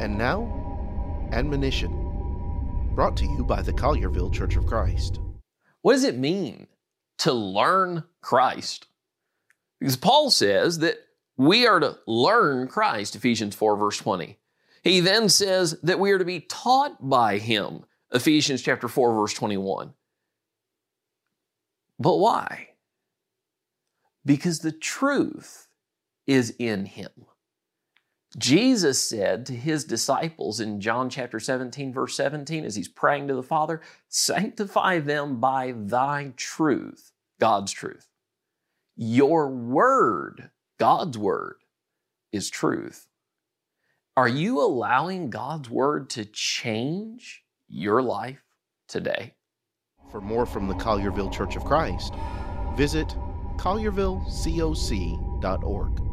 And now, admonition, brought to you by the Collierville Church of Christ. What does it mean to learn Christ? Because Paul says that we are to learn Christ, Ephesians 4, verse 20. He then says that we are to be taught by him, Ephesians chapter 4, verse 21. But why? Because the truth is in him. Jesus said to his disciples in John chapter 17, verse 17, as he's praying to the Father, Sanctify them by thy truth, God's truth. Your word, God's word, is truth. Are you allowing God's word to change your life today? For more from the Collierville Church of Christ, visit colliervillecoc.org.